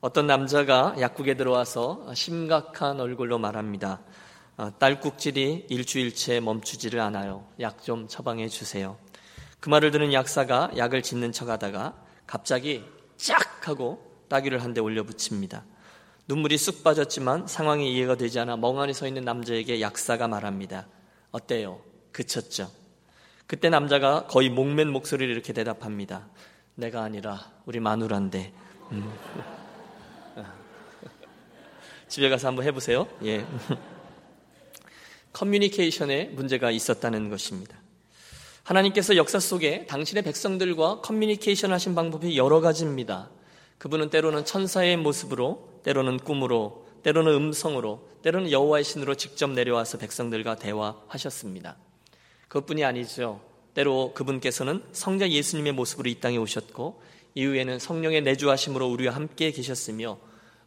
어떤 남자가 약국에 들어와서 심각한 얼굴로 말합니다. 어, 딸꾹질이 일주일째 멈추지를 않아요. 약 좀 처방해 주세요. 그 말을 듣는 약사가 약을 짓는 척 하다가 갑자기 쫙 하고 따귀를 한 대 올려붙입니다. 눈물이 쑥 빠졌지만 상황이 이해가 되지 않아 멍하니 서 있는 남자에게 약사가 말합니다. 어때요? 그쳤죠? 그때 남자가 거의 목맨 목소리를 이렇게 대답합니다. 내가 아니라 우리 마누라인데. 음. 집에 가서 한번 해보세요. 예. 커뮤니케이션에 문제가 있었다는 것입니다. 하나님께서 역사 속에 당신의 백성들과 커뮤니케이션 하신 방법이 여러 가지입니다. 그분은 때로는 천사의 모습으로, 때로는 꿈으로, 때로는 음성으로, 때로는 여호와의 신으로 직접 내려와서 백성들과 대화하셨습니다. 그것뿐이 아니죠. 때로 그분께서는 성자 예수님의 모습으로 이 땅에 오셨고 이후에는 성령의 내주하심으로 우리와 함께 계셨으며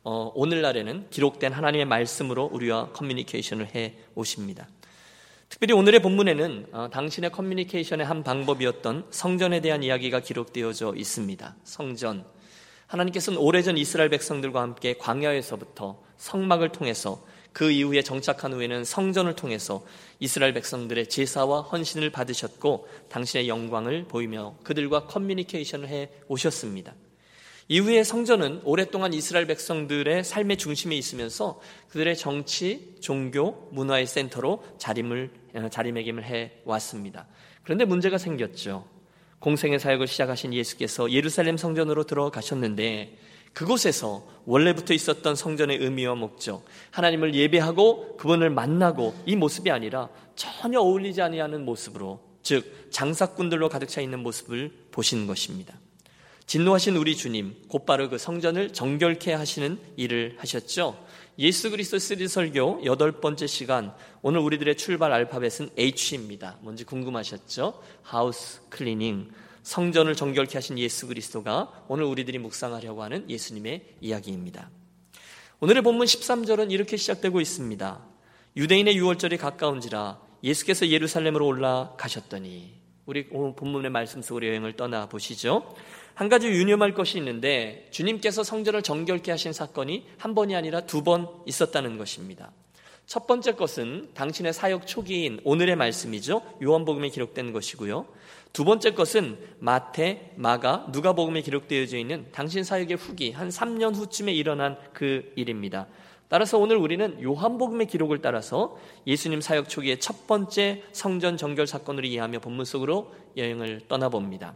어, 오늘날에는 기록된 하나님의 말씀으로 우리와 커뮤니케이션을 해 오십니다. 특별히 오늘의 본문에는 어, 당신의 커뮤니케이션의 한 방법이었던 성전에 대한 이야기가 기록되어져 있습니다. 성전. 하나님께서는 오래전 이스라엘 백성들과 함께 광야에서부터 성막을 통해서 그 이후에 정착한 후에는 성전을 통해서 이스라엘 백성들의 제사와 헌신을 받으셨고 당신의 영광을 보이며 그들과 커뮤니케이션을 해 오셨습니다. 이후에 성전은 오랫동안 이스라엘 백성들의 삶의 중심에 있으면서 그들의 정치, 종교, 문화의 센터로 자림을, 어, 자리매김을 해 왔습니다. 그런데 문제가 생겼죠. 공생의 사역을 시작하신 예수께서 예루살렘 성전으로 들어가셨는데 그곳에서 원래부터 있었던 성전의 의미와 목적, 하나님을 예배하고 그분을 만나고 이 모습이 아니라 전혀 어울리지 아니하는 모습으로, 즉 장사꾼들로 가득 차 있는 모습을 보신 것입니다. 진노하신 우리 주님 곧바로 그 성전을 정결케 하시는 일을 하셨죠. 예수 그리스도 시리즈 설교 여덟 번째 시간 오늘 우리들의 출발 알파벳은 H입니다. 뭔지 궁금하셨죠? house cleaning 성전을 정결케 하신 예수 그리스도가 오늘 우리들이 묵상하려고 하는 예수님의 이야기입니다. 오늘의 본문 13절은 이렇게 시작되고 있습니다. 유대인의 유월절이 가까운지라 예수께서 예루살렘으로 올라가셨더니 우리 오늘 본문의 말씀 속으로 여행을 떠나 보시죠. 한 가지 유념할 것이 있는데 주님께서 성전을 정결케 하신 사건이 한 번이 아니라 두 번 있었다는 것입니다. 첫 번째 것은 당신의 사역 초기인 오늘의 말씀이죠. 요한복음에 기록된 것이고요. 두 번째 것은 마태, 마가, 누가복음에 기록되어져 있는 당신 사역의 후기 한 3년 후쯤에 일어난 그 일입니다. 따라서 오늘 우리는 요한복음의 기록을 따라서 예수님 사역 초기의 첫 번째 성전 정결 사건으로 이해하며 본문 속으로 여행을 떠나봅니다.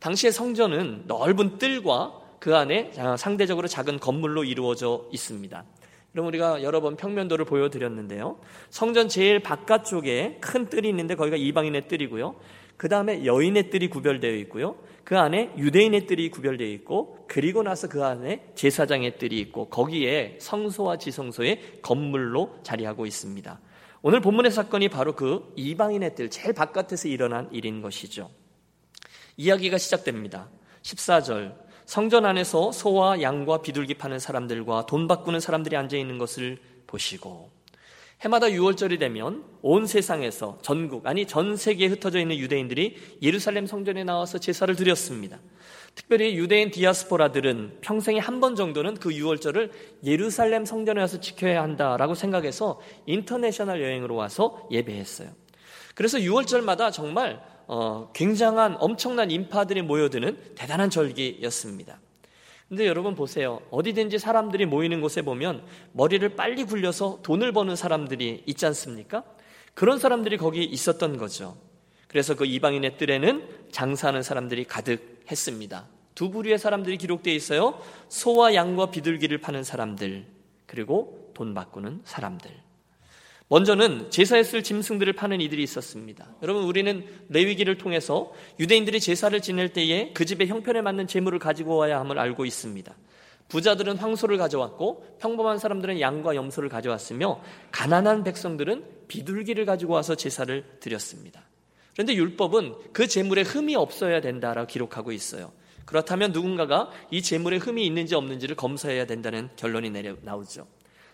당시의 성전은 넓은 뜰과 그 안에 상대적으로 작은 건물로 이루어져 있습니다. 그럼 우리가 여러 번 평면도를 보여드렸는데요. 성전 제일 바깥쪽에 큰 뜰이 있는데 거기가 이방인의 뜰이고요. 그 다음에 여인의 뜰이 구별되어 있고요. 그 안에 유대인의 뜰이 구별되어 있고 그리고 나서 그 안에 제사장의 뜰이 있고 거기에 성소와 지성소의 건물로 자리하고 있습니다. 오늘 본문의 사건이 바로 그 이방인의 뜰 제일 바깥에서 일어난 일인 것이죠. 이야기가 시작됩니다. 14절. 성전 안에서 소와 양과 비둘기 파는 사람들과 돈 바꾸는 사람들이 앉아 있는 것을 보시고 해마다 6월절이 되면 온 세상에서 전국 아니 전 세계에 흩어져 있는 유대인들이 예루살렘 성전에 나와서 제사를 드렸습니다. 특별히 유대인 디아스포라들은 평생에 한 번 정도는 그 6월절을 예루살렘 성전에 와서 지켜야 한다라고 생각해서 인터내셔널 여행으로 와서 예배했어요. 그래서 6월절마다 정말 어, 굉장한 엄청난 인파들이 모여드는 대단한 절기였습니다. 근데 여러분 보세요. 어디든지 사람들이 모이는 곳에 보면 머리를 빨리 굴려서 돈을 버는 사람들이 있지 않습니까? 그런 사람들이 거기 있었던 거죠. 그래서 그 이방인의 뜰에는 장사하는 사람들이 가득했습니다. 두 부류의 사람들이 기록되어 있어요. 소와 양과 비둘기를 파는 사람들, 그리고 돈 바꾸는 사람들. 먼저는 제사에 쓸 짐승들을 파는 이들이 있었습니다. 여러분 우리는 레위기를 통해서 유대인들이 제사를 지낼 때에 그 집의 형편에 맞는 재물을 가지고 와야 함을 알고 있습니다. 부자들은 황소를 가져왔고 평범한 사람들은 양과 염소를 가져왔으며 가난한 백성들은 비둘기를 가지고 와서 제사를 드렸습니다. 그런데 율법은 그 재물에 흠이 없어야 된다라고 기록하고 있어요. 그렇다면 누군가가 이 재물에 흠이 있는지 없는지를 검사해야 된다는 결론이 내려 나오죠.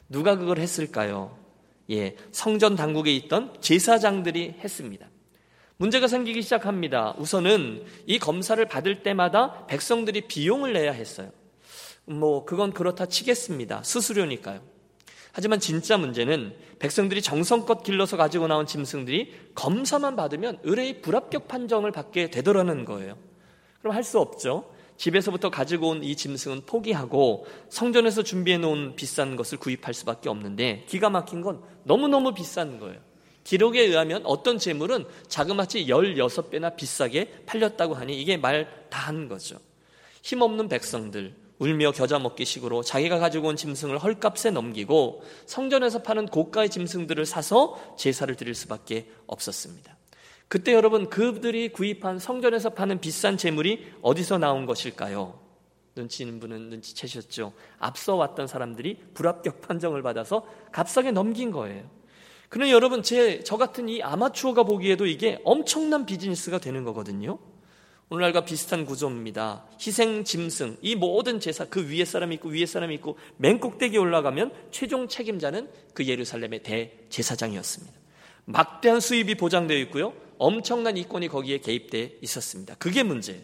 누가 그걸 했을까요? 예, 성전 당국에 있던 제사장들이 했습니다. 문제가 생기기 시작합니다. 우선은 이 검사를 받을 때마다 백성들이 비용을 내야 했어요. 뭐 그건 그렇다 치겠습니다. 수수료니까요. 하지만 진짜 문제는 백성들이 정성껏 길러서 가지고 나온 짐승들이 검사만 받으면 의뢰의 불합격 판정을 받게 되더라는 거예요. 그럼 할 수 없죠. 집에서부터 가지고 온 이 짐승은 포기하고 성전에서 준비해 놓은 비싼 것을 구입할 수밖에 없는데 기가 막힌 건 너무너무 비싼 거예요. 기록에 의하면 어떤 재물은 자그마치 16배나 비싸게 팔렸다고 하니 이게 말 다 한 거죠. 힘없는 백성들, 울며 겨자 먹기 식으로 자기가 가지고 온 짐승을 헐값에 넘기고 성전에서 파는 고가의 짐승들을 사서 제사를 드릴 수밖에 없었습니다. 그때 여러분 그들이 구입한 성전에서 파는 비싼 재물이 어디서 나온 것일까요? 눈치 있는 분은 눈치채셨죠. 앞서 왔던 사람들이 불합격 판정을 받아서 값싸게 넘긴 거예요. 그러나 여러분 제 저 같은 이 아마추어가 보기에도 이게 엄청난 비즈니스가 되는 거거든요. 오늘날과 비슷한 구조입니다. 희생 짐승, 이 모든 제사, 그 위에 사람이 있고 위에 사람이 있고 맨 꼭대기에 올라가면 최종 책임자는 그 예루살렘의 대제사장이었습니다. 막대한 수입이 보장되어 있고요. 엄청난 이권이 거기에 개입되어 있었습니다. 그게 문제예요.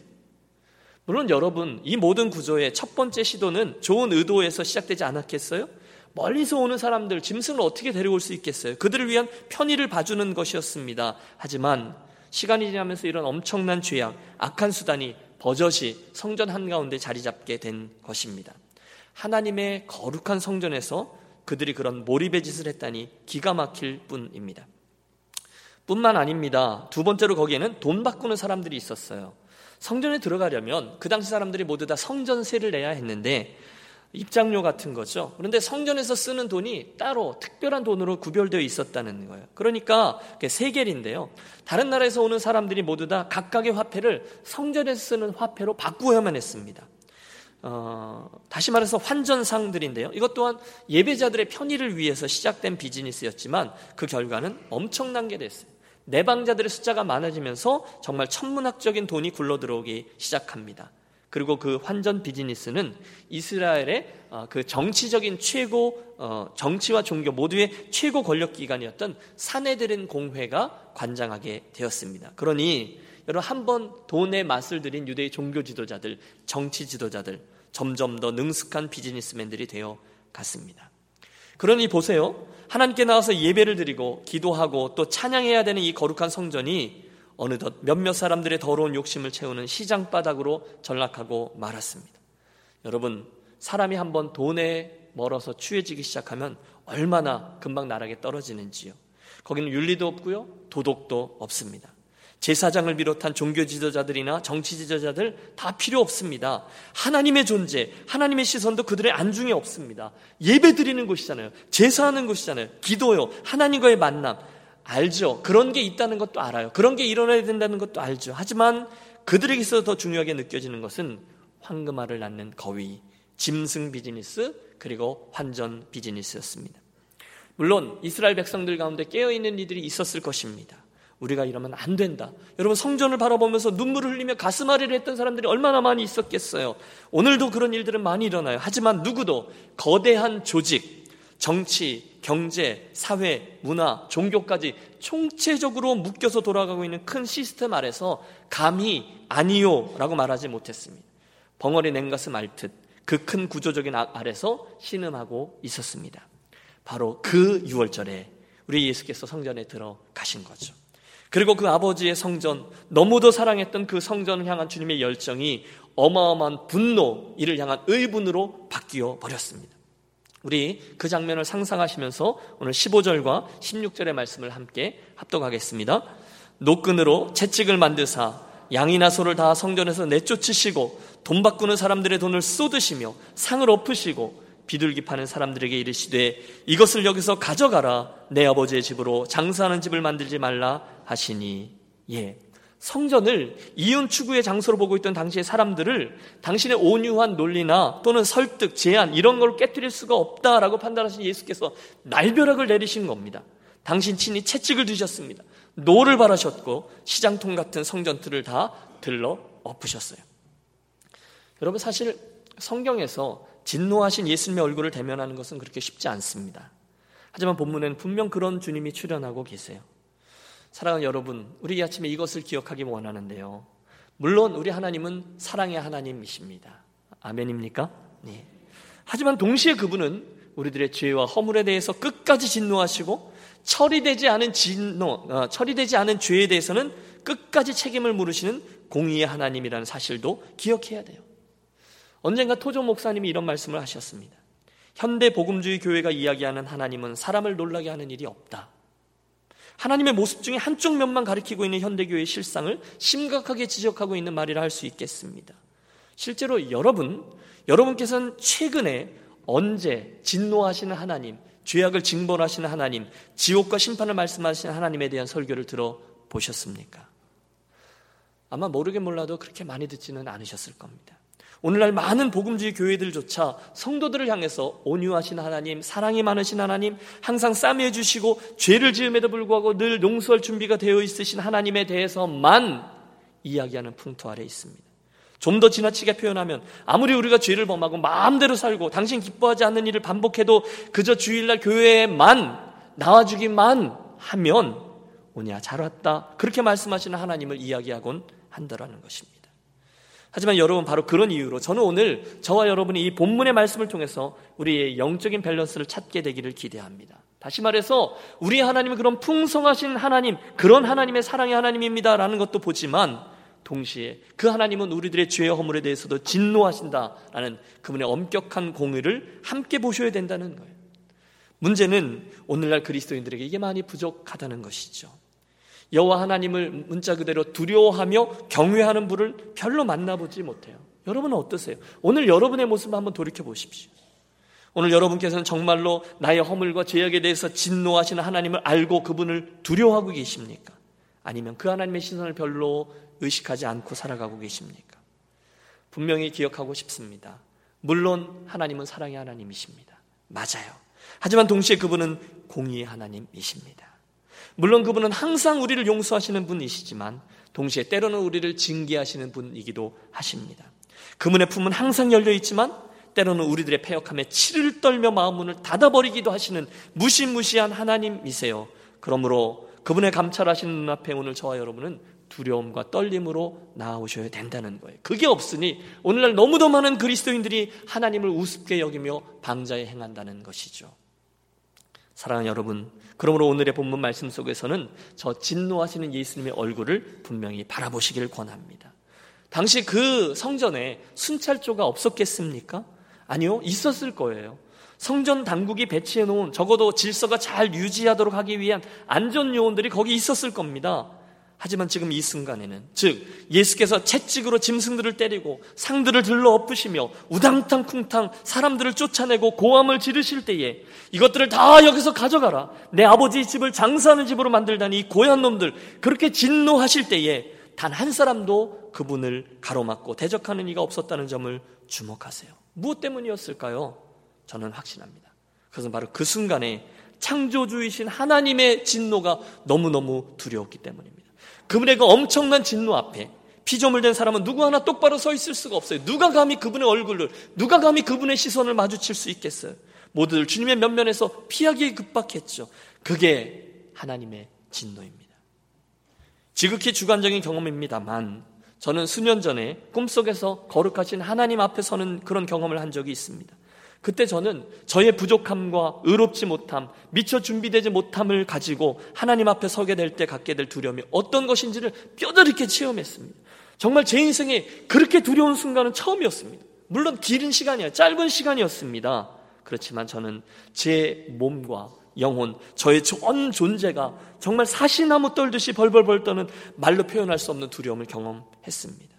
물론 여러분, 이 모든 구조의 첫 번째 시도는 좋은 의도에서 시작되지 않았겠어요? 멀리서 오는 사람들, 짐승을 어떻게 데려올 수 있겠어요? 그들을 위한 편의를 봐주는 것이었습니다. 하지만 시간이 지나면서 이런 엄청난 죄악, 악한 수단이 버젓이 성전 한가운데 자리 잡게 된 것입니다. 하나님의 거룩한 성전에서 그들이 그런 몰입의 짓을 했다니 기가 막힐 뿐입니다. 뿐만 아닙니다. 두 번째로 거기에는 돈 바꾸는 사람들이 있었어요. 성전에 들어가려면 그 당시 사람들이 모두 다 성전세를 내야 했는데 입장료 같은 거죠. 그런데 성전에서 쓰는 돈이 따로 특별한 돈으로 구별되어 있었다는 거예요. 그러니까 세겔인데요. 다른 나라에서 오는 사람들이 모두 다 각각의 화폐를 성전에서 쓰는 화폐로 바꾸어야만 했습니다. 어, 다시 말해서 환전상들인데요. 이것 또한 예배자들의 편의를 위해서 시작된 비즈니스였지만 그 결과는 엄청난 게 됐어요. 내방자들의 숫자가 많아지면서 정말 천문학적인 돈이 굴러 들어오기 시작합니다. 그리고 그 환전 비즈니스는 이스라엘의 어, 그 정치적인 최고 어, 정치와 종교 모두의 최고 권력 기관이었던 사내들인 공회가 관장하게 되었습니다. 그러니 여러분 한 번 돈의 맛을 들인 유대의 종교 지도자들, 정치 지도자들 점점 더 능숙한 비즈니스맨들이 되어 갔습니다. 그러니 보세요. 하나님께 나와서 예배를 드리고 기도하고 또 찬양해야 되는 이 거룩한 성전이 어느덧 몇몇 사람들의 더러운 욕심을 채우는 시장 바닥으로 전락하고 말았습니다. 여러분, 사람이 한번 돈에 멀어서 취해지기 시작하면 얼마나 금방 나락에 떨어지는지요. 거기는 윤리도 없고요, 도덕도 없습니다. 제사장을 비롯한 종교 지도자들이나 정치 지도자들 다 필요 없습니다. 하나님의 존재, 하나님의 시선도 그들의 안중에 없습니다. 예배 드리는 곳이잖아요. 제사하는 곳이잖아요. 기도요. 하나님과의 만남. 알죠. 그런 게 있다는 것도 알아요. 그런 게 일어나야 된다는 것도 알죠. 하지만 그들에게 있어서 더 중요하게 느껴지는 것은 황금알을 낳는 거위, 짐승 비즈니스, 그리고 환전 비즈니스였습니다. 물론 이스라엘 백성들 가운데 깨어있는 이들이 있었을 것입니다. 우리가 이러면 안 된다. 여러분 성전을 바라보면서 눈물을 흘리며 가슴앓이를 했던 사람들이 얼마나 많이 있었겠어요. 오늘도 그런 일들은 많이 일어나요. 하지만 누구도 거대한 조직, 정치, 경제, 사회, 문화, 종교까지 총체적으로 묶여서 돌아가고 있는 큰 시스템 아래서 감히 아니요 라고 말하지 못했습니다. 벙어리 냉가슴 앓듯 그 큰 구조적인 아, 아래서 신음하고 있었습니다. 바로 그 6월절에 우리 예수께서 성전에 들어가신 거죠. 그리고 그 아버지의 성전, 너무도 사랑했던 그 성전을 향한 주님의 열정이 어마어마한 분노, 이를 향한 의분으로 바뀌어 버렸습니다. 우리 그 장면을 상상하시면서 오늘 15절과 16절의 말씀을 함께 합독하겠습니다. 노끈으로 채찍을 만드사 양이나 소를 다 성전에서 내쫓으시고 돈 바꾸는 사람들의 돈을 쏟으시며 상을 엎으시고 비둘기 파는 사람들에게 이르시되 이것을 여기서 가져가라 내 아버지의 집으로 장사하는 집을 만들지 말라 하시니 예 성전을 이윤 추구의 장소로 보고 있던 당시의 사람들을 당신의 온유한 논리나 또는 설득, 제안 이런 걸 깨뜨릴 수가 없다라고 판단하신 예수께서 날벼락을 내리신 겁니다. 당신 친히 채찍을 드셨습니다. 노를 발하셨고 시장통 같은 성전 뜰을 다 둘러 엎으셨어요. 여러분 사실 성경에서 진노하신 예수님의 얼굴을 대면하는 것은 그렇게 쉽지 않습니다. 하지만 본문에는 분명 그런 주님이 출연하고 계세요. 사랑하는 여러분, 우리 이 아침에 이것을 기억하기 원하는데요. 물론 우리 하나님은 사랑의 하나님이십니다. 아멘입니까? 네. 하지만 동시에 그분은 우리들의 죄와 허물에 대해서 끝까지 진노하시고 처리되지 않은 진노, 어, 처리되지 않은 죄에 대해서는 끝까지 책임을 물으시는 공의의 하나님이라는 사실도 기억해야 돼요. 언젠가 토조 목사님이 이런 말씀을 하셨습니다. 현대 복음주의 교회가 이야기하는 하나님은 사람을 놀라게 하는 일이 없다. 하나님의 모습 중에 한쪽 면만 가리키고 있는 현대교회의 실상을 심각하게 지적하고 있는 말이라 할 수 있겠습니다. 실제로 여러분, 여러분께서는 최근에 언제 진노하시는 하나님, 죄악을 징벌하시는 하나님, 지옥과 심판을 말씀하시는 하나님에 대한 설교를 들어보셨습니까? 아마 모르게 몰라도 그렇게 많이 듣지는 않으셨을 겁니다. 오늘날 많은 복음주의 교회들조차 성도들을 향해서 온유하신 하나님, 사랑이 많으신 하나님, 항상 싸매해 주시고 죄를 지음에도 불구하고 늘 용서할 준비가 되어 있으신 하나님에 대해서만 이야기하는 풍토 아래 있습니다. 좀 더 지나치게 표현하면 아무리 우리가 죄를 범하고 마음대로 살고 당신 기뻐하지 않는 일을 반복해도 그저 주일날 교회에만 나와주기만 하면 오냐 잘 왔다 그렇게 말씀하시는 하나님을 이야기하곤 한다라는 것입니다. 하지만 여러분 바로 그런 이유로 저는 오늘 저와 여러분이 이 본문의 말씀을 통해서 우리의 영적인 밸런스를 찾게 되기를 기대합니다. 다시 말해서 우리 하나님은 그런 풍성하신 하나님, 그런 하나님의 사랑의 하나님입니다라는 것도 보지만 동시에 그 하나님은 우리들의 죄와 허물에 대해서도 진노하신다라는 그분의 엄격한 공의를 함께 보셔야 된다는 거예요. 문제는 오늘날 그리스도인들에게 이게 많이 부족하다는 것이죠. 여호와 하나님을 문자 그대로 두려워하며 경외하는 분을 별로 만나보지 못해요. 여러분은 어떠세요? 오늘 여러분의 모습을 한번 돌이켜 보십시오. 오늘 여러분께서는 정말로 나의 허물과 죄악에 대해서 진노하시는 하나님을 알고 그분을 두려워하고 계십니까? 아니면 그 하나님의 시선을 별로 의식하지 않고 살아가고 계십니까? 분명히 기억하고 싶습니다. 물론 하나님은 사랑의 하나님이십니다. 맞아요. 하지만 동시에 그분은 공의의 하나님이십니다. 물론 그분은 항상 우리를 용서하시는 분이시지만 동시에 때로는 우리를 징계하시는 분이기도 하십니다. 그분의 품은 항상 열려 있지만 때로는 우리들의 폐역함에 치를 떨며 마음문을 닫아버리기도 하시는 무시무시한 하나님이세요. 그러므로 그분의 감찰하시는 눈앞에 오늘 저와 여러분은 두려움과 떨림으로 나아오셔야 된다는 거예요. 그게 없으니 오늘날 너무도 많은 그리스도인들이 하나님을 우습게 여기며 방자에 행한다는 것이죠. 사랑하는 여러분, 그러므로 오늘의 본문 말씀 속에서는 저 진노하시는 예수님의 얼굴을 분명히 바라보시기를 권합니다. 당시 그 성전에 순찰조가 없었겠습니까? 아니요, 있었을 거예요. 성전 당국이 배치해 놓은 적어도 질서가 잘 유지하도록 하기 위한 안전 요원들이 거기 있었을 겁니다. 하지만 지금 이 순간에는 즉 예수께서 채찍으로 짐승들을 때리고 상들을 들러 엎으시며 우당탕 쿵탕 사람들을 쫓아내고 고함을 지르실 때에 이것들을 다 여기서 가져가라. 내 아버지 집을 장사하는 집으로 만들다니 이 고얀 놈들 그렇게 진노하실 때에 단 한 사람도 그분을 가로막고 대적하는 이가 없었다는 점을 주목하세요. 무엇 때문이었을까요? 저는 확신합니다. 그것은 바로 그 순간에 창조주이신 하나님의 진노가 너무너무 두려웠기 때문입니다 그분의 그 엄청난 진노 앞에 피조물 된 사람은 누구 하나 똑바로 서 있을 수가 없어요. 누가 감히 그분의 얼굴을, 누가 감히 그분의 시선을 마주칠 수 있겠어요? 모두들 주님의 면면에서 피하기 급박했죠. 그게 하나님의 진노입니다. 지극히 주관적인 경험입니다만 저는 수년 전에 꿈속에서 거룩하신 하나님 앞에 서는 그런 경험을 한 적이 있습니다. 그때 저는 저의 부족함과 의롭지 못함, 미처 준비되지 못함을 가지고 하나님 앞에 서게 될 때 갖게 될 두려움이 어떤 것인지를 뼈저리게 체험했습니다. 정말 제 인생에 그렇게 두려운 순간은 처음이었습니다. 물론 길은 시간이야, 짧은 시간이었습니다. 그렇지만 저는 제 몸과 영혼, 저의 전 존재가 정말 사시나무 떨듯이 벌벌벌 떠는 말로 표현할 수 없는 두려움을 경험했습니다.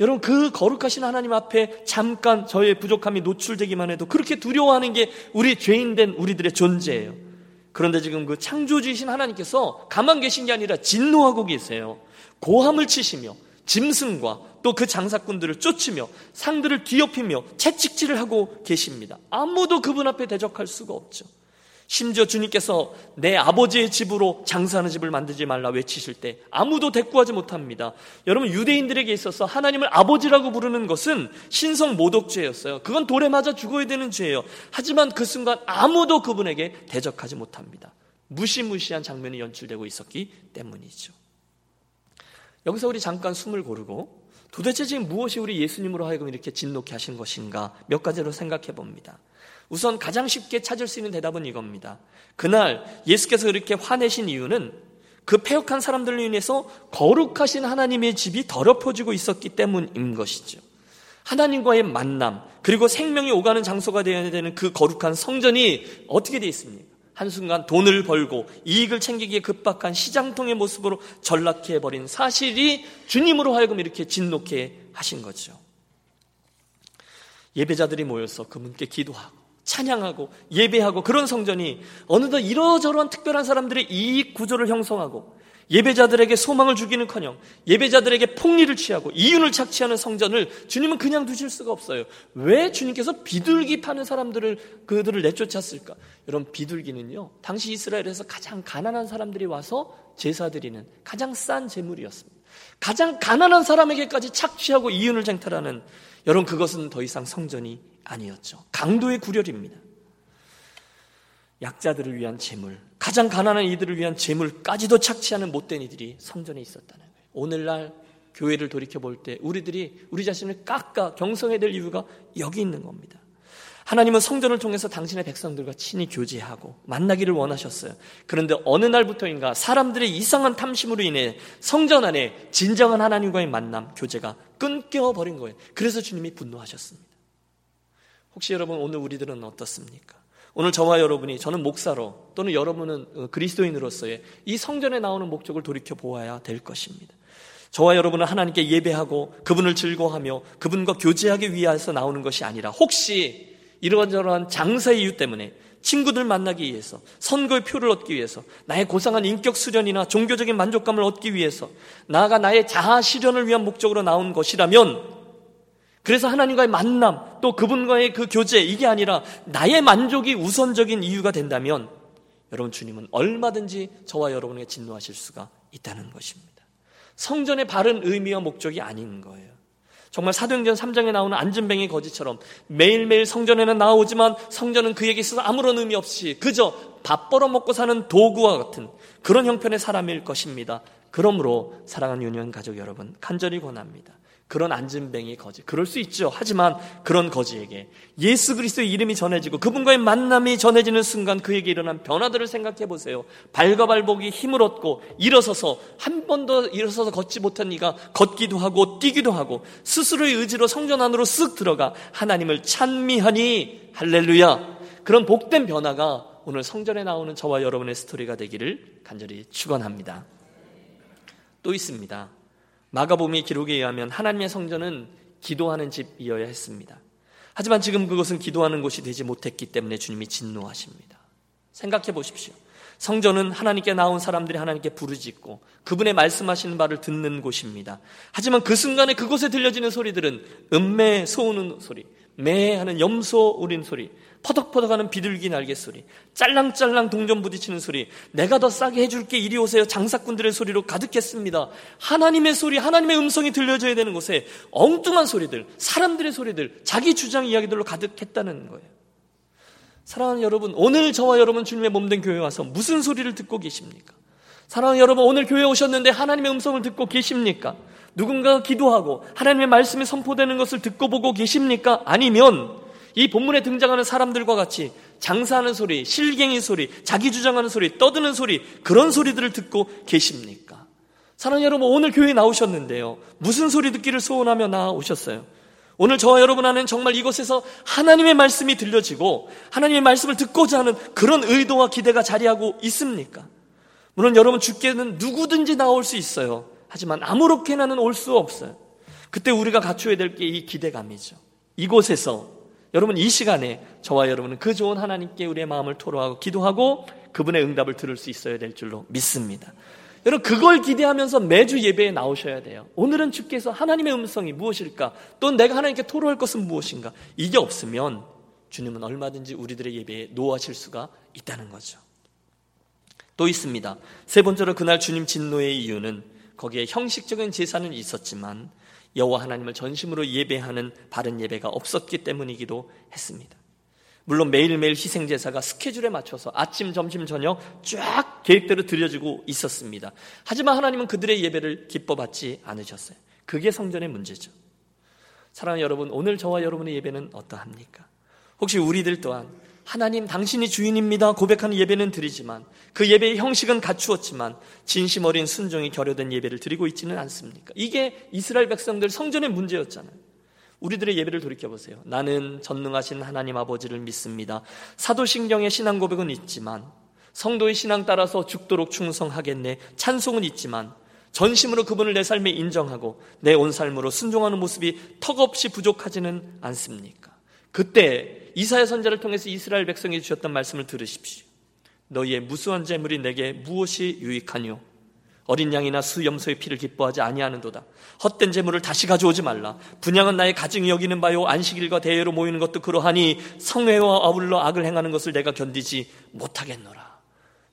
여러분 그 거룩하신 하나님 앞에 잠깐 저의 부족함이 노출되기만 해도 그렇게 두려워하는 게 우리 죄인된 우리들의 존재예요. 그런데 지금 그 창조주이신 하나님께서 가만 계신 게 아니라 진노하고 계세요. 고함을 치시며 짐승과 또 그 장사꾼들을 쫓으며 상들을 뒤엎이며 채찍질을 하고 계십니다. 아무도 그분 앞에 대적할 수가 없죠. 심지어 주님께서 내 아버지의 집으로 장사하는 집을 만들지 말라 외치실 때 아무도 대꾸하지 못합니다. 여러분 유대인들에게 있어서 하나님을 아버지라고 부르는 것은 신성 모독죄였어요. 그건 돌에 맞아 죽어야 되는 죄예요. 하지만 그 순간 아무도 그분에게 대적하지 못합니다. 무시무시한 장면이 연출되고 있었기 때문이죠. 여기서 우리 잠깐 숨을 고르고 도대체 지금 무엇이 우리 예수님으로 하여금 이렇게 진노케 하신 것인가 몇 가지로 생각해 봅니다. 우선 가장 쉽게 찾을 수 있는 대답은 이겁니다. 그날 예수께서 이렇게 화내신 이유는 그 폐역한 사람들로 인해서 거룩하신 하나님의 집이 더럽혀지고 있었기 때문인 것이죠. 하나님과의 만남, 그리고 생명이 오가는 장소가 되어야 되는 그 거룩한 성전이 어떻게 되어 있습니까? 한순간 돈을 벌고 이익을 챙기기에 급박한 시장통의 모습으로 전락해버린 사실이 주님으로 하여금 이렇게 진노케 하신 거죠. 예배자들이 모여서 그분께 기도하고 찬양하고 예배하고 그런 성전이 어느덧 이러저러한 특별한 사람들의 이익 구조를 형성하고 예배자들에게 소망을 주기는커녕 예배자들에게 폭리를 취하고 이윤을 착취하는 성전을 주님은 그냥 두실 수가 없어요. 왜 주님께서 비둘기 파는 사람들을 그들을 내쫓았을까? 여러분 비둘기는요. 당시 이스라엘에서 가장 가난한 사람들이 와서 제사 드리는 가장 싼 제물이었습니다. 가장 가난한 사람에게까지 착취하고 이윤을 쟁탈하는 여러분 그것은 더 이상 성전이 아니었죠. 강도의 구렬입니다. 약자들을 위한 재물, 가장 가난한 이들을 위한 재물까지도 착취하는 못된 이들이 성전에 있었다는 거예요. 오늘날 교회를 돌이켜 볼 때 우리들이 우리 자신을 깎아 경성해야 될 이유가 여기 있는 겁니다. 하나님은 성전을 통해서 당신의 백성들과 친히 교제하고 만나기를 원하셨어요. 그런데 어느 날부터인가 사람들의 이상한 탐심으로 인해 성전 안에 진정한 하나님과의 만남, 교제가 끊겨버린 거예요. 그래서 주님이 분노하셨습니다. 혹시 여러분 오늘 우리들은 어떻습니까? 오늘 저와 여러분이 저는 목사로 또는 여러분은 어, 그리스도인으로서의 이 성전에 나오는 목적을 돌이켜 보아야 될 것입니다. 저와 여러분은 하나님께 예배하고 그분을 즐거워하며 그분과 교제하기 위해서 나오는 것이 아니라 혹시 이러저러한 장사의 이유 때문에 친구들 만나기 위해서 선거의 표를 얻기 위해서 나의 고상한 인격 수련이나 종교적인 만족감을 얻기 위해서 나아가 나의 자아 실현을 위한 목적으로 나온 것이라면 그래서 하나님과의 만남, 또 그분과의 그 교제, 이게 아니라 나의 만족이 우선적인 이유가 된다면 여러분 주님은 얼마든지 저와 여러분에게 진노하실 수가 있다는 것입니다. 성전의 바른 의미와 목적이 아닌 거예요. 정말 사도행전 3장에 나오는 안전뱅이 거지처럼 매일매일 성전에는 나오지만 성전은 그에게 있어서 아무런 의미 없이 그저 밥 벌어먹고 사는 도구와 같은 그런 형편의 사람일 것입니다. 그러므로 사랑하는 유년 가족 여러분 간절히 권합니다. 그런 안진뱅이 거지. 그럴 수 있죠. 하지만 그런 거지에게 예수 그리스도의 이름이 전해지고 그분과의 만남이 전해지는 순간 그에게 일어난 변화들을 생각해 보세요. 발가발복이 힘을 얻고 일어서서 한 번도 일어서서 걷지 못한 이가 걷기도 하고 뛰기도 하고 스스로의 의지로 성전 안으로 쓱 들어가 하나님을 찬미하니 할렐루야. 그런 복된 변화가 오늘 성전에 나오는 저와 여러분의 스토리가 되기를 간절히 축원합니다. 또 있습니다. 마가복음의 기록에 의하면 하나님의 성전은 기도하는 집이어야 했습니다. 하지만 지금 그것은 기도하는 곳이 되지 못했기 때문에 주님이 진노하십니다. 생각해 보십시오. 성전은 하나님께 나온 사람들이 하나님께 부르짖고 그분의 말씀하시는 바를 듣는 곳입니다. 하지만 그 순간에 그곳에 들려지는 소리들은 음매 소우는 소리, 매하는 염소 우린 소리, 퍼덕퍼덕하는 비둘기 날개 소리, 짤랑짤랑 동전 부딪히는 소리, 내가 더 싸게 해줄게 이리 오세요 장사꾼들의 소리로 가득했습니다. 하나님의 소리, 하나님의 음성이 들려져야 되는 곳에 엉뚱한 소리들, 사람들의 소리들, 자기 주장 이야기들로 가득했다는 거예요. 사랑하는 여러분, 오늘 저와 여러분 주님의 몸된 교회 와서 무슨 소리를 듣고 계십니까? 사랑하는 여러분, 오늘 교회 오셨는데 하나님의 음성을 듣고 계십니까? 누군가가 기도하고 하나님의 말씀이 선포되는 것을 듣고 보고 계십니까? 아니면 이 본문에 등장하는 사람들과 같이 장사하는 소리, 실갱이 소리, 자기 주장하는 소리, 떠드는 소리, 그런 소리들을 듣고 계십니까? 사랑하는 여러분, 오늘 교회에 나오셨는데요. 무슨 소리 듣기를 소원하며 나오셨어요? 오늘 저와 여러분 안에는 정말 이곳에서 하나님의 말씀이 들려지고 하나님의 말씀을 듣고자 하는 그런 의도와 기대가 자리하고 있습니까? 물론 여러분 주께는 누구든지 나올 수 있어요. 하지만 아무렇게나는 올 수 없어요. 그때 우리가 갖춰야 될 게 이 기대감이죠. 이곳에서 여러분 이 시간에 저와 여러분은 그 좋은 하나님께 우리의 마음을 토로하고 기도하고 그분의 응답을 들을 수 있어야 될 줄로 믿습니다. 여러분 그걸 기대하면서 매주 예배에 나오셔야 돼요. 오늘은 주께서 하나님의 음성이 무엇일까? 또 내가 하나님께 토로할 것은 무엇인가? 이게 없으면 주님은 얼마든지 우리들의 예배에 노하실 수가 있다는 거죠. 또 있습니다. 세 번째로 그날 주님 진노의 이유는 거기에 형식적인 제사는 있었지만 여호와 하나님을 전심으로 예배하는 바른 예배가 없었기 때문이기도 했습니다. 물론 매일매일 희생 제사가 스케줄에 맞춰서 아침, 점심, 저녁 쫙 계획대로 드려지고 있었습니다. 하지만 하나님은 그들의 예배를 기뻐받지 않으셨어요. 그게 성전의 문제죠. 사랑하는 여러분, 오늘 저와 여러분의 예배는 어떠합니까? 혹시 우리들 또한 하나님 당신이 주인입니다 고백하는 예배는 드리지만 그 예배의 형식은 갖추었지만 진심 어린 순종이 결여된 예배를 드리고 있지는 않습니까? 이게 이스라엘 백성들 성전의 문제였잖아요. 우리들의 예배를 돌이켜보세요. 나는 전능하신 하나님 아버지를 믿습니다. 사도신경의 신앙 고백은 있지만 성도의 신앙 따라서 죽도록 충성하겠네. 찬송은 있지만 전심으로 그분을 내 삶에 인정하고 내 온 삶으로 순종하는 모습이 턱없이 부족하지는 않습니까? 그때 이사야 선자를 통해서 이스라엘 백성이 주셨던 말씀을 들으십시오. 너희의 무수한 재물이 내게 무엇이 유익하뇨? 어린 양이나 수염소의 피를 기뻐하지 아니하는도다. 헛된 재물을 다시 가져오지 말라. 분양은 나의 가증이 여기는 바요. 안식일과 대회로 모이는 것도 그러하니 성회와 아울러 악을 행하는 것을 내가 견디지 못하겠노라.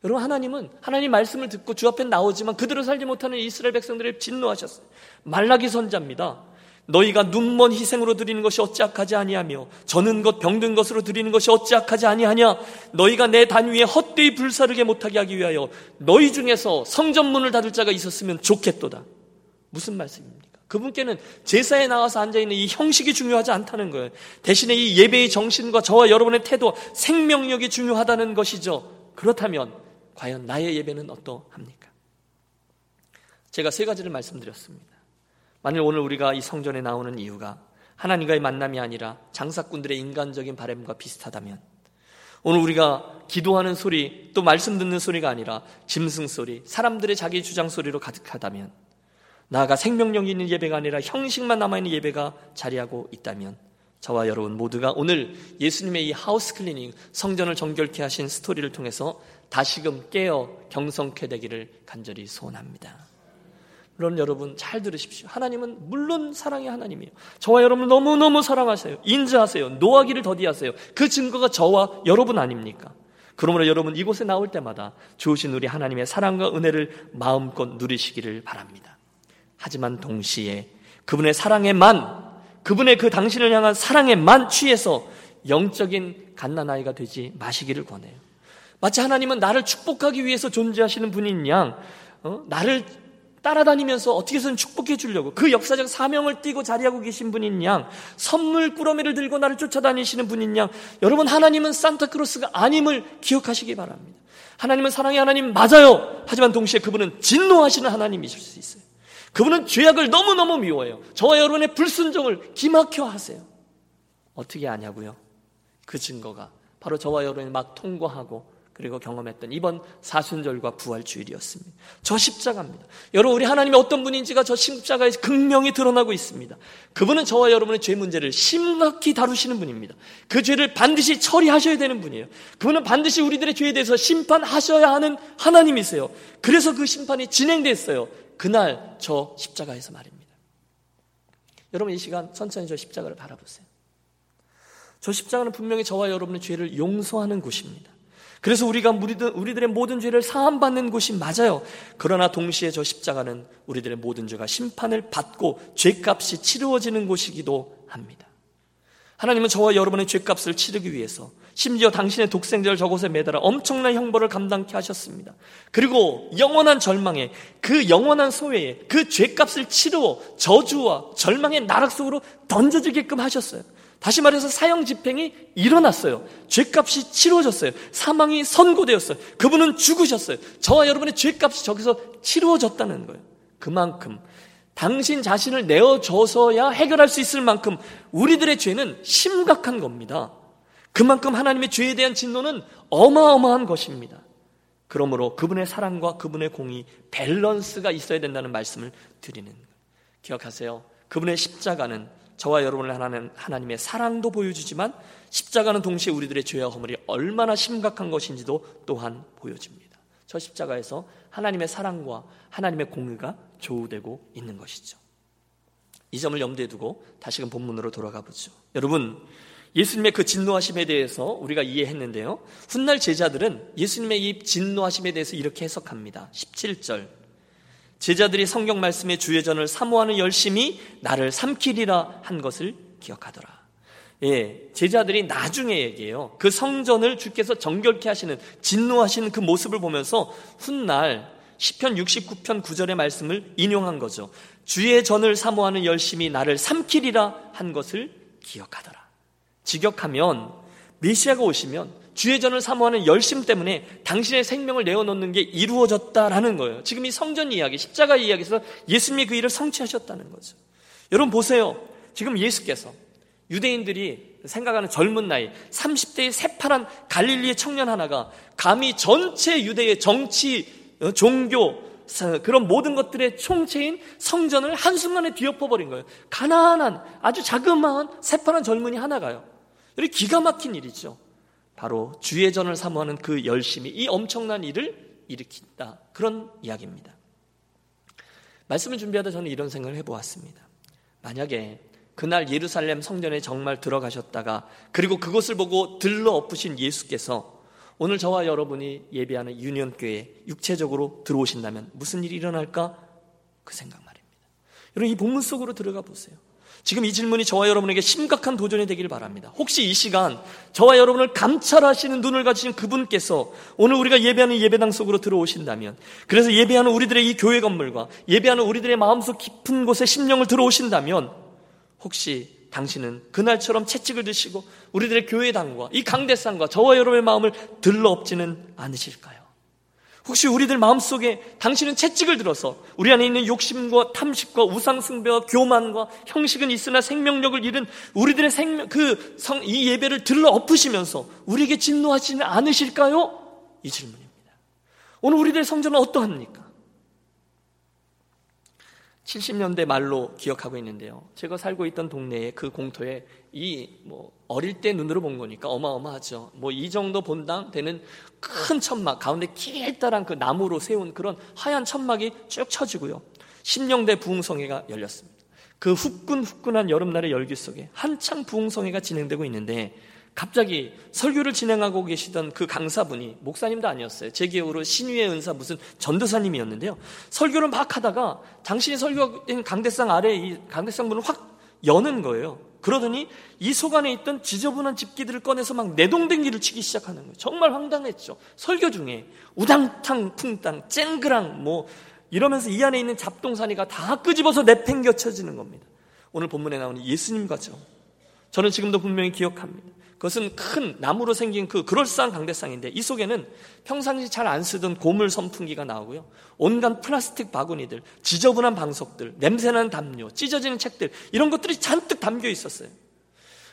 여러분 하나님은 하나님 말씀을 듣고 주 앞에 나오지만 그대로 살지 못하는 이스라엘 백성들을 진노하셨어요. 말라기 선자입니다. 너희가 눈먼 희생으로 드리는 것이 어찌 악하지 아니하며 저는 것 병든 것으로 드리는 것이 어찌 악하지 아니하냐 너희가 내 단위에 헛되이 불사르게 못하게 하기 위하여 너희 중에서 성전문을 닫을 자가 있었으면 좋겠도다. 무슨 말씀입니까? 그분께는 제사에 나와서 앉아있는 이 형식이 중요하지 않다는 거예요. 대신에 이 예배의 정신과 저와 여러분의 태도, 생명력이 중요하다는 것이죠. 그렇다면 과연 나의 예배는 어떠합니까? 제가 세 가지를 말씀드렸습니다. 만일 오늘 우리가 이 성전에 나오는 이유가 하나님과의 만남이 아니라 장사꾼들의 인간적인 바램과 비슷하다면 오늘 우리가 기도하는 소리 또 말씀 듣는 소리가 아니라 짐승 소리 사람들의 자기 주장 소리로 가득하다면 나아가 생명력 있는 예배가 아니라 형식만 남아있는 예배가 자리하고 있다면 저와 여러분 모두가 오늘 예수님의 이 house cleaning 성전을 정결케 하신 스토리를 통해서 다시금 깨어 경성케 되기를 간절히 소원합니다. 물론 여러분 잘 들으십시오. 하나님은 물론 사랑의 하나님이에요. 저와 여러분 너무너무 사랑하세요. 인자하세요. 노하기를 더디하세요. 그 증거가 저와 여러분 아닙니까? 그러므로 여러분 이곳에 나올 때마다 주신 우리 하나님의 사랑과 은혜를 마음껏 누리시기를 바랍니다. 하지만 동시에 그분의 사랑에만 그분의 그 당신을 향한 사랑에만 취해서 영적인 갓난아이가 되지 마시기를 권해요. 마치 하나님은 나를 축복하기 위해서 존재하시는 분인 양, 어? 나를 따라다니면서 어떻게 해서든 축복해 주려고 그 역사적 사명을 띠고 자리하고 계신 분인 양, 선물 꾸러미를 들고 나를 쫓아다니시는 분인 양, 여러분 하나님은 산타크로스가 아님을 기억하시기 바랍니다. 하나님은 사랑의 하나님 맞아요. 하지만 동시에 그분은 진노하시는 하나님이실 수 있어요. 그분은 죄악을 너무너무 미워해요. 저와 여러분의 불순종을 기막혀 하세요. 어떻게 아냐고요? 그 증거가 바로 저와 여러분이 막 통과하고 그리고 경험했던 이번 사순절과 부활주일이었습니다. 저 십자가입니다. 여러분, 우리 하나님이 어떤 분인지가 저 십자가에 극명히 드러나고 있습니다. 그분은 저와 여러분의 죄 문제를 심각히 다루시는 분입니다. 그 죄를 반드시 처리하셔야 되는 분이에요. 그분은 반드시 우리들의 죄에 대해서 심판하셔야 하는 하나님이세요. 그래서 그 심판이 진행됐어요. 그날 저 십자가에서 말입니다. 여러분, 이 시간 천천히 저 십자가를 바라보세요. 저 십자가는 분명히 저와 여러분의 죄를 용서하는 곳입니다. 그래서 우리가 우리들의 모든 죄를 사함받는 곳이 맞아요. 그러나 동시에 저 십자가는 우리들의 모든 죄가 심판을 받고 죄값이 치루어지는 곳이기도 합니다. 하나님은 저와 여러분의 죄값을 치르기 위해서 심지어 당신의 독생자를 저곳에 매달아 엄청난 형벌을 감당케 하셨습니다. 그리고 영원한 절망에 그 영원한 소외에 그 죄값을 치루어 저주와 절망의 나락 속으로 던져지게끔 하셨어요. 다시 말해서 사형 집행이 일어났어요. 죄값이 치루어졌어요. 사망이 선고되었어요. 그분은 죽으셨어요. 저와 여러분의 죄값이 저기서 치루어졌다는 거예요. 그만큼 당신 자신을 내어줘서야 해결할 수 있을 만큼 우리들의 죄는 심각한 겁니다. 그만큼 하나님의 죄에 대한 진노는 어마어마한 것입니다. 그러므로 그분의 사랑과 그분의 공이 밸런스가 있어야 된다는 말씀을 드리는 거예요. 기억하세요. 그분의 십자가는 저와 여러분을 하나는 하나님의 사랑도 보여주지만 십자가는 동시에 우리들의 죄와 허물이 얼마나 심각한 것인지도 또한 보여줍니다. 저 십자가에서 하나님의 사랑과 하나님의 공의가 조우되고 있는 것이죠. 이 점을 염두에 두고 다시금 본문으로 돌아가 보죠. 여러분, 예수님의 그 진노하심에 대해서 우리가 이해했는데요. 훗날 제자들은 예수님의 이 진노하심에 대해서 이렇게 해석합니다. 17절. 제자들이 성경 말씀의 주예전을 사모하는 열심히 나를 삼키리라 한 것을 기억하더라. 예, 제자들이 나중에 얘기해요. 그 성전을 주께서 정결케 하시는 진노하시는 그 모습을 보면서 훗날 시편 69편 9절의 말씀을 인용한 거죠. 주의 전을 사모하는 열심히 나를 삼키리라 한 것을 기억하더라. 직역하면 메시아가 오시면 주의 전을 사모하는 열심 때문에 당신의 생명을 내어놓는 게 이루어졌다라는 거예요. 지금 이 성전 이야기, 십자가 이야기에서 예수님이 그 일을 성취하셨다는 거죠. 여러분 보세요. 지금 예수께서 유대인들이 생각하는 젊은 나이 30대의 새파란 갈릴리의 청년 하나가 감히 전체 유대의 정치, 어, 종교, 그런 모든 것들의 총체인 성전을 한순간에 뒤엎어버린 거예요. 가난한 아주 자그마한 새파란 젊은이 하나가요. 이 기가 막힌 일이죠. 바로 주의 전을 사모하는 그 열심이 이 엄청난 일을 일으킨다. 그런 이야기입니다. 말씀을 준비하다 저는 이런 생각을 해보았습니다. 만약에 그날 예루살렘 성전에 정말 들어가셨다가 그리고 그것을 보고 들러 엎으신 예수께서 오늘 저와 여러분이 예배하는 유년교회에 육체적으로 들어오신다면 무슨 일이 일어날까? 그 생각 말입니다. 여러분 이 본문 속으로 들어가 보세요. 지금 이 질문이 저와 여러분에게 심각한 도전이 되길 바랍니다. 혹시 이 시간 저와 여러분을 감찰하시는 눈을 가지신 그분께서 오늘 우리가 예배하는 예배당 속으로 들어오신다면 그래서 예배하는 우리들의 이 교회 건물과 예배하는 우리들의 마음속 깊은 곳에 심령을 들어오신다면 혹시 당신은 그날처럼 채찍을 드시고 우리들의 교회당과 이 강대상과 저와 여러분의 마음을 들러 엎지는 않으실까요? 혹시 우리들 마음속에 당신은 채찍을 들어서 우리 안에 있는 욕심과 탐식과 우상숭배와 교만과 형식은 있으나 생명력을 잃은 우리들의 생명 그 성 이 예배를 들러 엎으시면서 우리에게 진노하지는 않으실까요? 이 질문입니다. 오늘 우리들의 성전은 어떠합니까? 70년대 말로 기억하고 있는데요. 제가 살고 있던 동네에 그 공터에 이 뭐 어릴 때 눈으로 본 거니까 어마어마하죠. 뭐 이 정도 본당 되는 큰 천막 가운데 길다란 그 나무로 세운 그런 하얀 천막이 쭉 쳐지고요. 심령대 부흥성회가 열렸습니다. 그 후끈후끈한 여름날의 열기 속에 한창 부흥성회가 진행되고 있는데 갑자기 설교를 진행하고 계시던 그 강사분이 목사님도 아니었어요. 제 기억으로 신유의 은사 무슨 전도사님이었는데요. 설교를 막 하다가 당신이 설교한 강대상 아래 이 강대상 문을 확 여는 거예요. 그러더니 이 속 안에 있던 지저분한 집기들을 꺼내서 막 내동댕기를 치기 시작하는 거예요. 정말 황당했죠. 설교 중에 우당탕 쿵땅 쨍그랑 뭐 이러면서 이 안에 있는 잡동사니가 다 끄집어서 내팽겨 쳐지는 겁니다. 오늘 본문에 나오는 예수님 같죠. 저는 지금도 분명히 기억합니다. 그것은 큰 나무로 생긴 그 그럴싸한 강대상인데 이 속에는 평상시 잘 안 쓰던 고물 선풍기가 나오고요. 온갖 플라스틱 바구니들, 지저분한 방석들, 냄새나는 담요, 찢어지는 책들 이런 것들이 잔뜩 담겨 있었어요.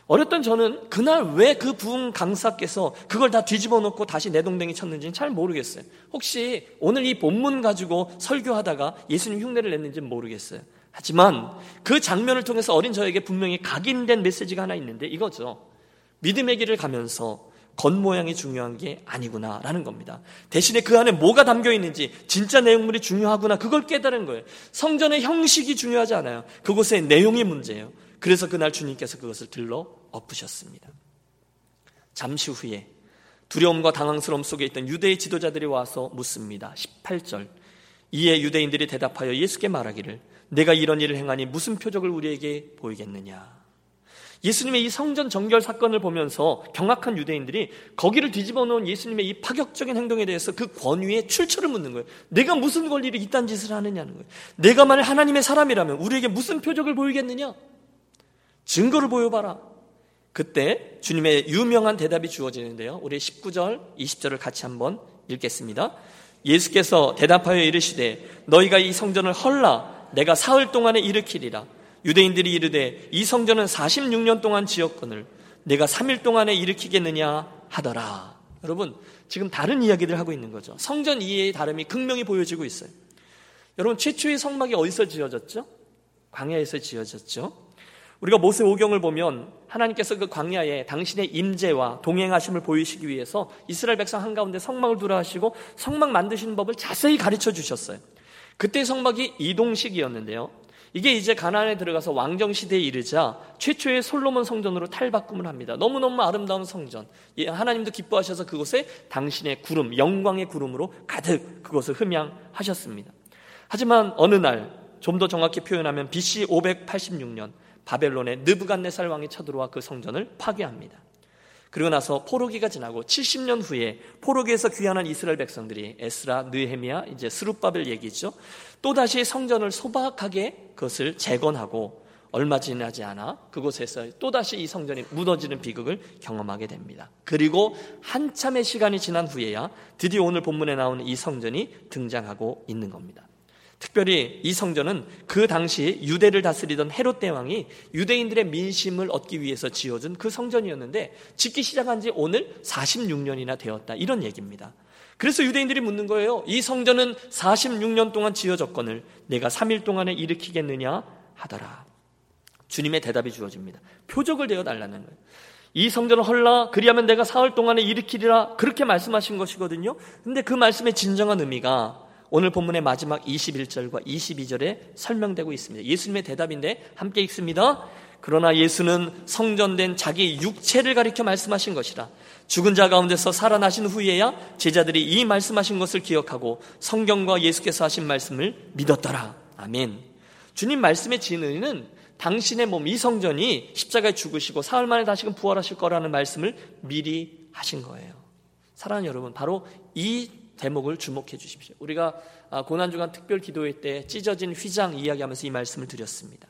어렸던 저는 그날 왜 그 부흥 강사께서 그걸 다 뒤집어 놓고 다시 내동댕이 쳤는지는 잘 모르겠어요. 혹시 오늘 이 본문 가지고 설교하다가 예수님 흉내를 냈는지는 모르겠어요. 하지만 그 장면을 통해서 어린 저에게 분명히 각인된 메시지가 하나 있는데 이거죠. 믿음의 길을 가면서 겉모양이 중요한 게 아니구나라는 겁니다. 대신에 그 안에 뭐가 담겨 있는지 진짜 내용물이 중요하구나 그걸 깨달은 거예요. 성전의 형식이 중요하지 않아요. 그곳의 내용이 문제예요. 그래서 그날 주님께서 그것을 들러 엎으셨습니다. 잠시 후에 두려움과 당황스러움 속에 있던 유대의 지도자들이 와서 묻습니다. 18절. 이에 유대인들이 대답하여 예수께 말하기를 내가 이런 일을 행하니 무슨 표적을 우리에게 보이겠느냐. 예수님의 이 성전 정결 사건을 보면서 경악한 유대인들이 거기를 뒤집어 놓은 예수님의 이 파격적인 행동에 대해서 그 권위에 출처를 묻는 거예요. 내가 무슨 권리를 이딴 짓을 하느냐는 거예요. 내가 만약 하나님의 사람이라면 우리에게 무슨 표적을 보이겠느냐? 증거를 보여봐라. 그때 주님의 유명한 대답이 주어지는데요. 우리 19절, 20절을 같이 한번 읽겠습니다. 예수께서 대답하여 이르시되 너희가 이 성전을 헐라 내가 사흘 동안에 일으키리라. 유대인들이 이르되 이 성전은 46년 동안 지었거늘 내가 3일 동안에 일으키겠느냐 하더라. 여러분, 지금 다른 이야기를 하고 있는 거죠. 성전 이해의 다름이 극명히 보여지고 있어요. 여러분, 최초의 성막이 어디서 지어졌죠? 광야에서 지어졌죠. 우리가 모세 오경을 보면 하나님께서 그 광야에 당신의 임재와 동행하심을 보이시기 위해서 이스라엘 백성 한가운데 성막을 두라 하시고 성막 만드시는 법을 자세히 가르쳐 주셨어요. 그때 성막이 이동식이었는데요. 이게 이제 가나안에 들어가서 왕정 시대에 이르자 최초의 솔로몬 성전으로 탈바꿈을 합니다. 너무너무 아름다운 성전. 예, 하나님도 기뻐하셔서 그곳에 당신의 구름, 영광의 구름으로 가득 그것을 흠양하셨습니다. 하지만 어느 날 좀 더 정확히 표현하면 BC 586년 바벨론의 느부갓네살 왕이 쳐들어와 그 성전을 파괴합니다. 그리고 나서 포로기가 지나고 70년 후에 포로기에서 귀환한 이스라엘 백성들이 에스라, 느헤미야, 이제 스룹바벨 얘기죠. 또다시 성전을 소박하게 그것을 재건하고 얼마 지나지 않아 그곳에서 또다시 이 성전이 무너지는 비극을 경험하게 됩니다. 그리고 한참의 시간이 지난 후에야 드디어 오늘 본문에 나오는 이 성전이 등장하고 있는 겁니다. 특별히 이 성전은 그 당시 유대를 다스리던 헤롯 대왕이 유대인들의 민심을 얻기 위해서 지어준 그 성전이었는데 짓기 시작한 지 오늘 46년이나 되었다. 이런 얘기입니다. 그래서 유대인들이 묻는 거예요. 이 성전은 46년 동안 지어졌거늘 내가 3일 동안에 일으키겠느냐 하더라. 주님의 대답이 주어집니다. 표적을 되어 달라는 거예요. 이 성전을 헐라 그리하면 내가 사흘 동안에 일으키리라 그렇게 말씀하신 것이거든요. 근데 그 말씀의 진정한 의미가 오늘 본문의 마지막 21절과 22절에 설명되고 있습니다. 예수님의 대답인데 함께 읽습니다. 그러나 예수는 성전된 자기 육체를 가리켜 말씀하신 것이라. 죽은 자 가운데서 살아나신 후에야 제자들이 이 말씀하신 것을 기억하고 성경과 예수께서 하신 말씀을 믿었더라. 아멘. 주님 말씀의 진의는 당신의 몸, 이 성전이 십자가에 죽으시고 사흘 만에 다시금 부활하실 거라는 말씀을 미리 하신 거예요. 사랑하는 여러분, 바로 이 대목을 주목해 주십시오. 우리가 아, 고난주간 특별 기도회 때 찢어진 휘장 이야기하면서 이 말씀을 드렸습니다.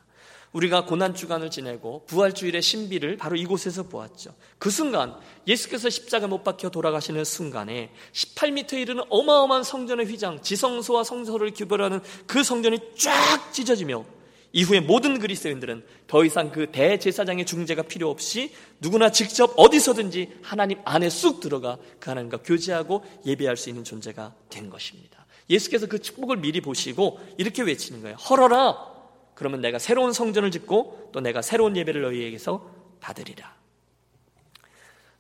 우리가 고난주간을 지내고 부활주일의 신비를 바로 이곳에서 보았죠. 그 순간 예수께서 십자가 못 박혀 돌아가시는 순간에 18m 이르는 어마어마한 성전의 휘장, 지성소와 성소를 규별하는 그 성전이 쫙 찢어지며 이후에 모든 그리스도인들은 더 이상 그 대제사장의 중재가 필요 없이 누구나 직접 어디서든지 하나님 안에 쑥 들어가 그 하나님과 교제하고 예배할 수 있는 존재가 된 것입니다. 예수께서 그 축복을 미리 보시고 이렇게 외치는 거예요. 헐어라! 그러면 내가 새로운 성전을 짓고 또 내가 새로운 예배를 너희에게서 받으리라.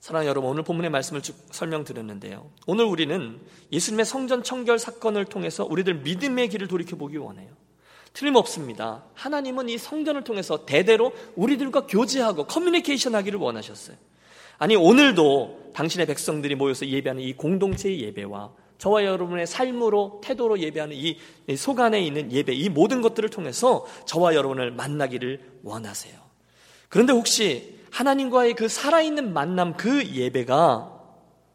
사랑하는 여러분, 오늘 본문의 말씀을 쭉 설명드렸는데요. 오늘 우리는 예수님의 성전 청결 사건을 통해서 우리들 믿음의 길을 돌이켜보기 원해요. 틀림없습니다. 하나님은 이 성전을 통해서 대대로 우리들과 교제하고 커뮤니케이션 하기를 원하셨어요. 아니, 오늘도 당신의 백성들이 모여서 예배하는 이 공동체의 예배와 저와 여러분의 삶으로, 태도로 예배하는 이 속 안에 있는 예배, 이 모든 것들을 통해서 저와 여러분을 만나기를 원하세요. 그런데 혹시 하나님과의 그 살아있는 만남, 그 예배가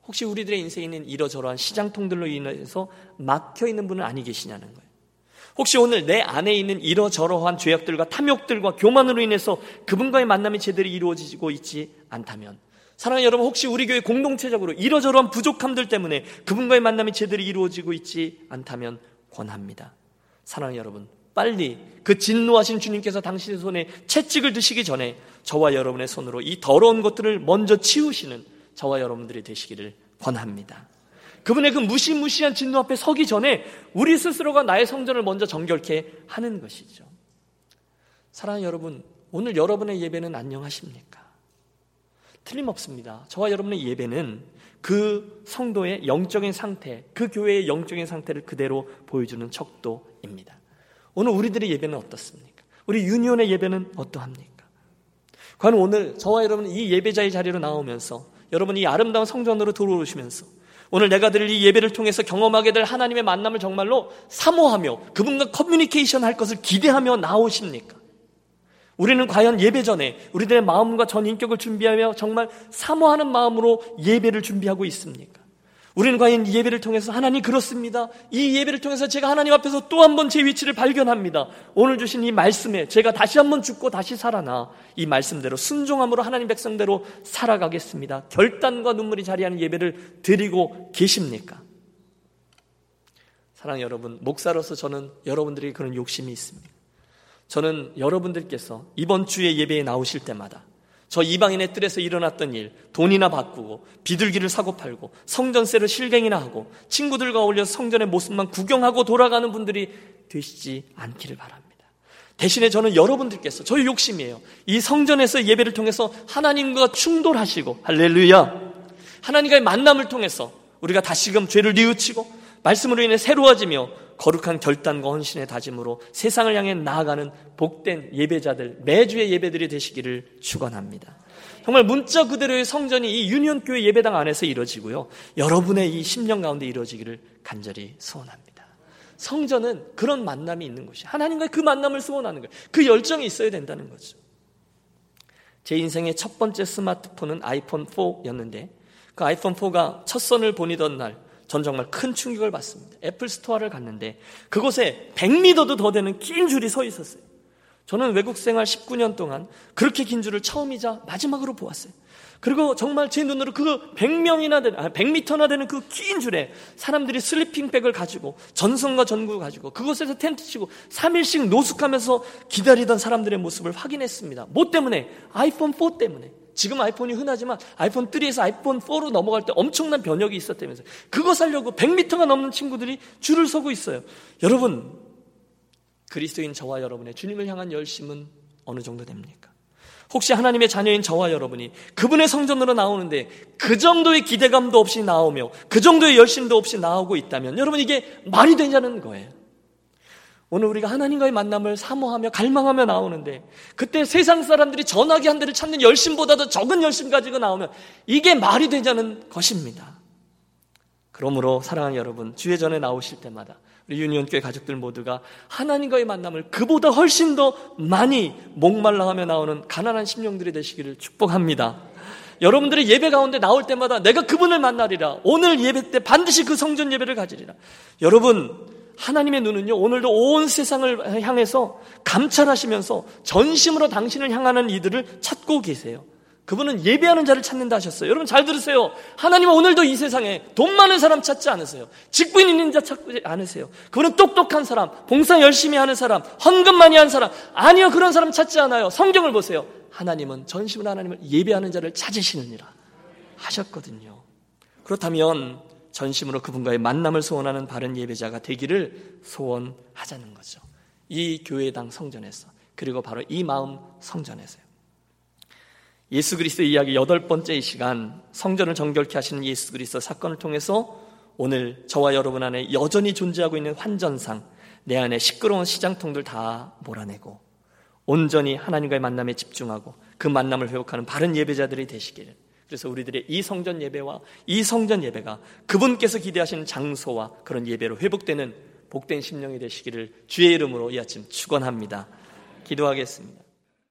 혹시 우리들의 인생에 있는 이러저러한 시장통들로 인해서 막혀 있는 분은 아니 계시냐는 거예요. 혹시 오늘 내 안에 있는 이러저러한 죄악들과 탐욕들과 교만으로 인해서 그분과의 만남이 제대로 이루어지고 있지 않다면 사랑하는 여러분 혹시 우리 교회 공동체적으로 이러저러한 부족함들 때문에 그분과의 만남이 제대로 이루어지고 있지 않다면 권합니다. 사랑하는 여러분 빨리 그 진노하신 주님께서 당신의 손에 채찍을 드시기 전에 저와 여러분의 손으로 이 더러운 것들을 먼저 치우시는 저와 여러분들이 되시기를 권합니다. 그분의 그 무시무시한 진노 앞에 서기 전에 우리 스스로가 나의 성전을 먼저 정결케 하는 것이죠. 사랑하는 여러분, 오늘 여러분의 예배는 안녕하십니까? 틀림없습니다. 저와 여러분의 예배는 그 성도의 영적인 상태, 그 교회의 영적인 상태를 그대로 보여주는 척도입니다. 오늘 우리들의 예배는 어떻습니까? 우리 유니온의 예배는 어떠합니까? 과연 오늘 저와 여러분 이 예배자의 자리로 나오면서 여러분 이 아름다운 성전으로 들어오시면서 오늘 내가 드릴 이 예배를 통해서 경험하게 될 하나님의 만남을 정말로 사모하며 그분과 커뮤니케이션 할 것을 기대하며 나오십니까? 우리는 과연 예배 전에 우리들의 마음과 전 인격을 준비하며 정말 사모하는 마음으로 예배를 준비하고 있습니까? 우리는 과연 이 예배를 통해서 하나님 그렇습니다. 이 예배를 통해서 제가 하나님 앞에서 또 한 번 제 위치를 발견합니다. 오늘 주신 이 말씀에 제가 다시 한 번 죽고 다시 살아나 이 말씀대로 순종함으로 하나님 백성대로 살아가겠습니다. 결단과 눈물이 자리하는 예배를 드리고 계십니까? 사랑 여러분, 목사로서 저는 여러분들에게 그런 욕심이 있습니다. 저는 여러분들께서 이번 주에 예배에 나오실 때마다 저 이방인의 뜰에서 일어났던 일, 돈이나 바꾸고 비둘기를 사고 팔고 성전세를 실갱이나 하고 친구들과 어울려서 성전의 모습만 구경하고 돌아가는 분들이 되시지 않기를 바랍니다. 대신에 저는 여러분들께서 저희 욕심이에요. 이 성전에서 예배를 통해서 하나님과 충돌하시고 할렐루야. 하나님과의 만남을 통해서 우리가 다시금 죄를 뉘우치고 말씀으로 인해 새로워지며 거룩한 결단과 헌신의 다짐으로 세상을 향해 나아가는 복된 예배자들, 매주의 예배들이 되시기를 축원합니다. 정말 문자 그대로의 성전이 이 유니온 교회 예배당 안에서 이루어지고요. 여러분의 이 심령 가운데 이루어지기를 간절히 소원합니다. 성전은 그런 만남이 있는 곳이 하나님과의 그 만남을 소원하는 거예요. 그 열정이 있어야 된다는 거죠. 제 인생의 첫 번째 스마트폰은 아이폰 4였는데 그 아이폰 4가 첫 선을 보이던 날, 전 정말 큰 충격을 받습니다. 애플 스토어를 갔는데 그곳에 100미터도 더 되는 긴 줄이 서 있었어요. 저는 외국 생활 19년 동안 그렇게 긴 줄을 처음이자 마지막으로 보았어요. 그리고 정말 제 눈으로 그 100명이나 되는, 아, 100미터나 되는 그 긴 줄에 사람들이 슬리핑백을 가지고 전선과 전구를 가지고 그곳에서 텐트 치고 3일씩 노숙하면서 기다리던 사람들의 모습을 확인했습니다. 뭐 때문에? 아이폰 4 때문에. 지금 아이폰이 흔하지만 아이폰 3에서 아이폰 4로 넘어갈 때 엄청난 변혁이 있었다면서 그거 살려고 100m가 넘는 친구들이 줄을 서고 있어요. 여러분, 그리스도인 저와 여러분의 주님을 향한 열심은 어느 정도 됩니까? 혹시 하나님의 자녀인 저와 여러분이 그분의 성전으로 나오는데 그 정도의 기대감도 없이 나오며 그 정도의 열심도 없이 나오고 있다면 여러분 이게 말이 되냐는 거예요. 오늘 우리가 하나님과의 만남을 사모하며 갈망하며 나오는데 그때 세상 사람들이 전화기 한 대를 찾는 열심보다도 적은 열심 가지고 나오면 이게 말이 되냐는 것입니다. 그러므로 사랑하는 여러분 주의 전에 나오실 때마다 우리 유니온교회 가족들 모두가 하나님과의 만남을 그보다 훨씬 더 많이 목말라하며 나오는 가난한 심령들이 되시기를 축복합니다. 여러분들의 예배 가운데 나올 때마다 내가 그분을 만나리라. 오늘 예배 때 반드시 그 성전 예배를 가지리라. 여러분 하나님의 눈은요, 오늘도 온 세상을 향해서 감찰하시면서 전심으로 당신을 향하는 이들을 찾고 계세요. 그분은 예배하는 자를 찾는다 하셨어요. 여러분 잘 들으세요. 하나님은 오늘도 이 세상에 돈 많은 사람 찾지 않으세요. 직분 있는 자 찾지 않으세요. 그분은 똑똑한 사람, 봉사 열심히 하는 사람, 헌금 많이 한 사람, 아니요 그런 사람 찾지 않아요. 성경을 보세요. 하나님은 전심으로 하나님을 예배하는 자를 찾으시느니라 하셨거든요. 그렇다면 전심으로 그분과의 만남을 소원하는 바른 예배자가 되기를 소원하자는 거죠. 이 교회당 성전에서 그리고 바로 이 마음 성전에서요. 예수 그리스도 이야기 여덟 번째 시간 성전을 정결케 하시는 예수 그리스도 사건을 통해서 오늘 저와 여러분 안에 여전히 존재하고 있는 환전상 내 안에 시끄러운 시장통들 다 몰아내고 온전히 하나님과의 만남에 집중하고 그 만남을 회복하는 바른 예배자들이 되시기를 그래서 우리들의 이 성전 예배와 이 성전 예배가 그분께서 기대하시는 장소와 그런 예배로 회복되는 복된 심령이 되시기를 주의 이름으로 이 아침 축원합니다. 기도하겠습니다.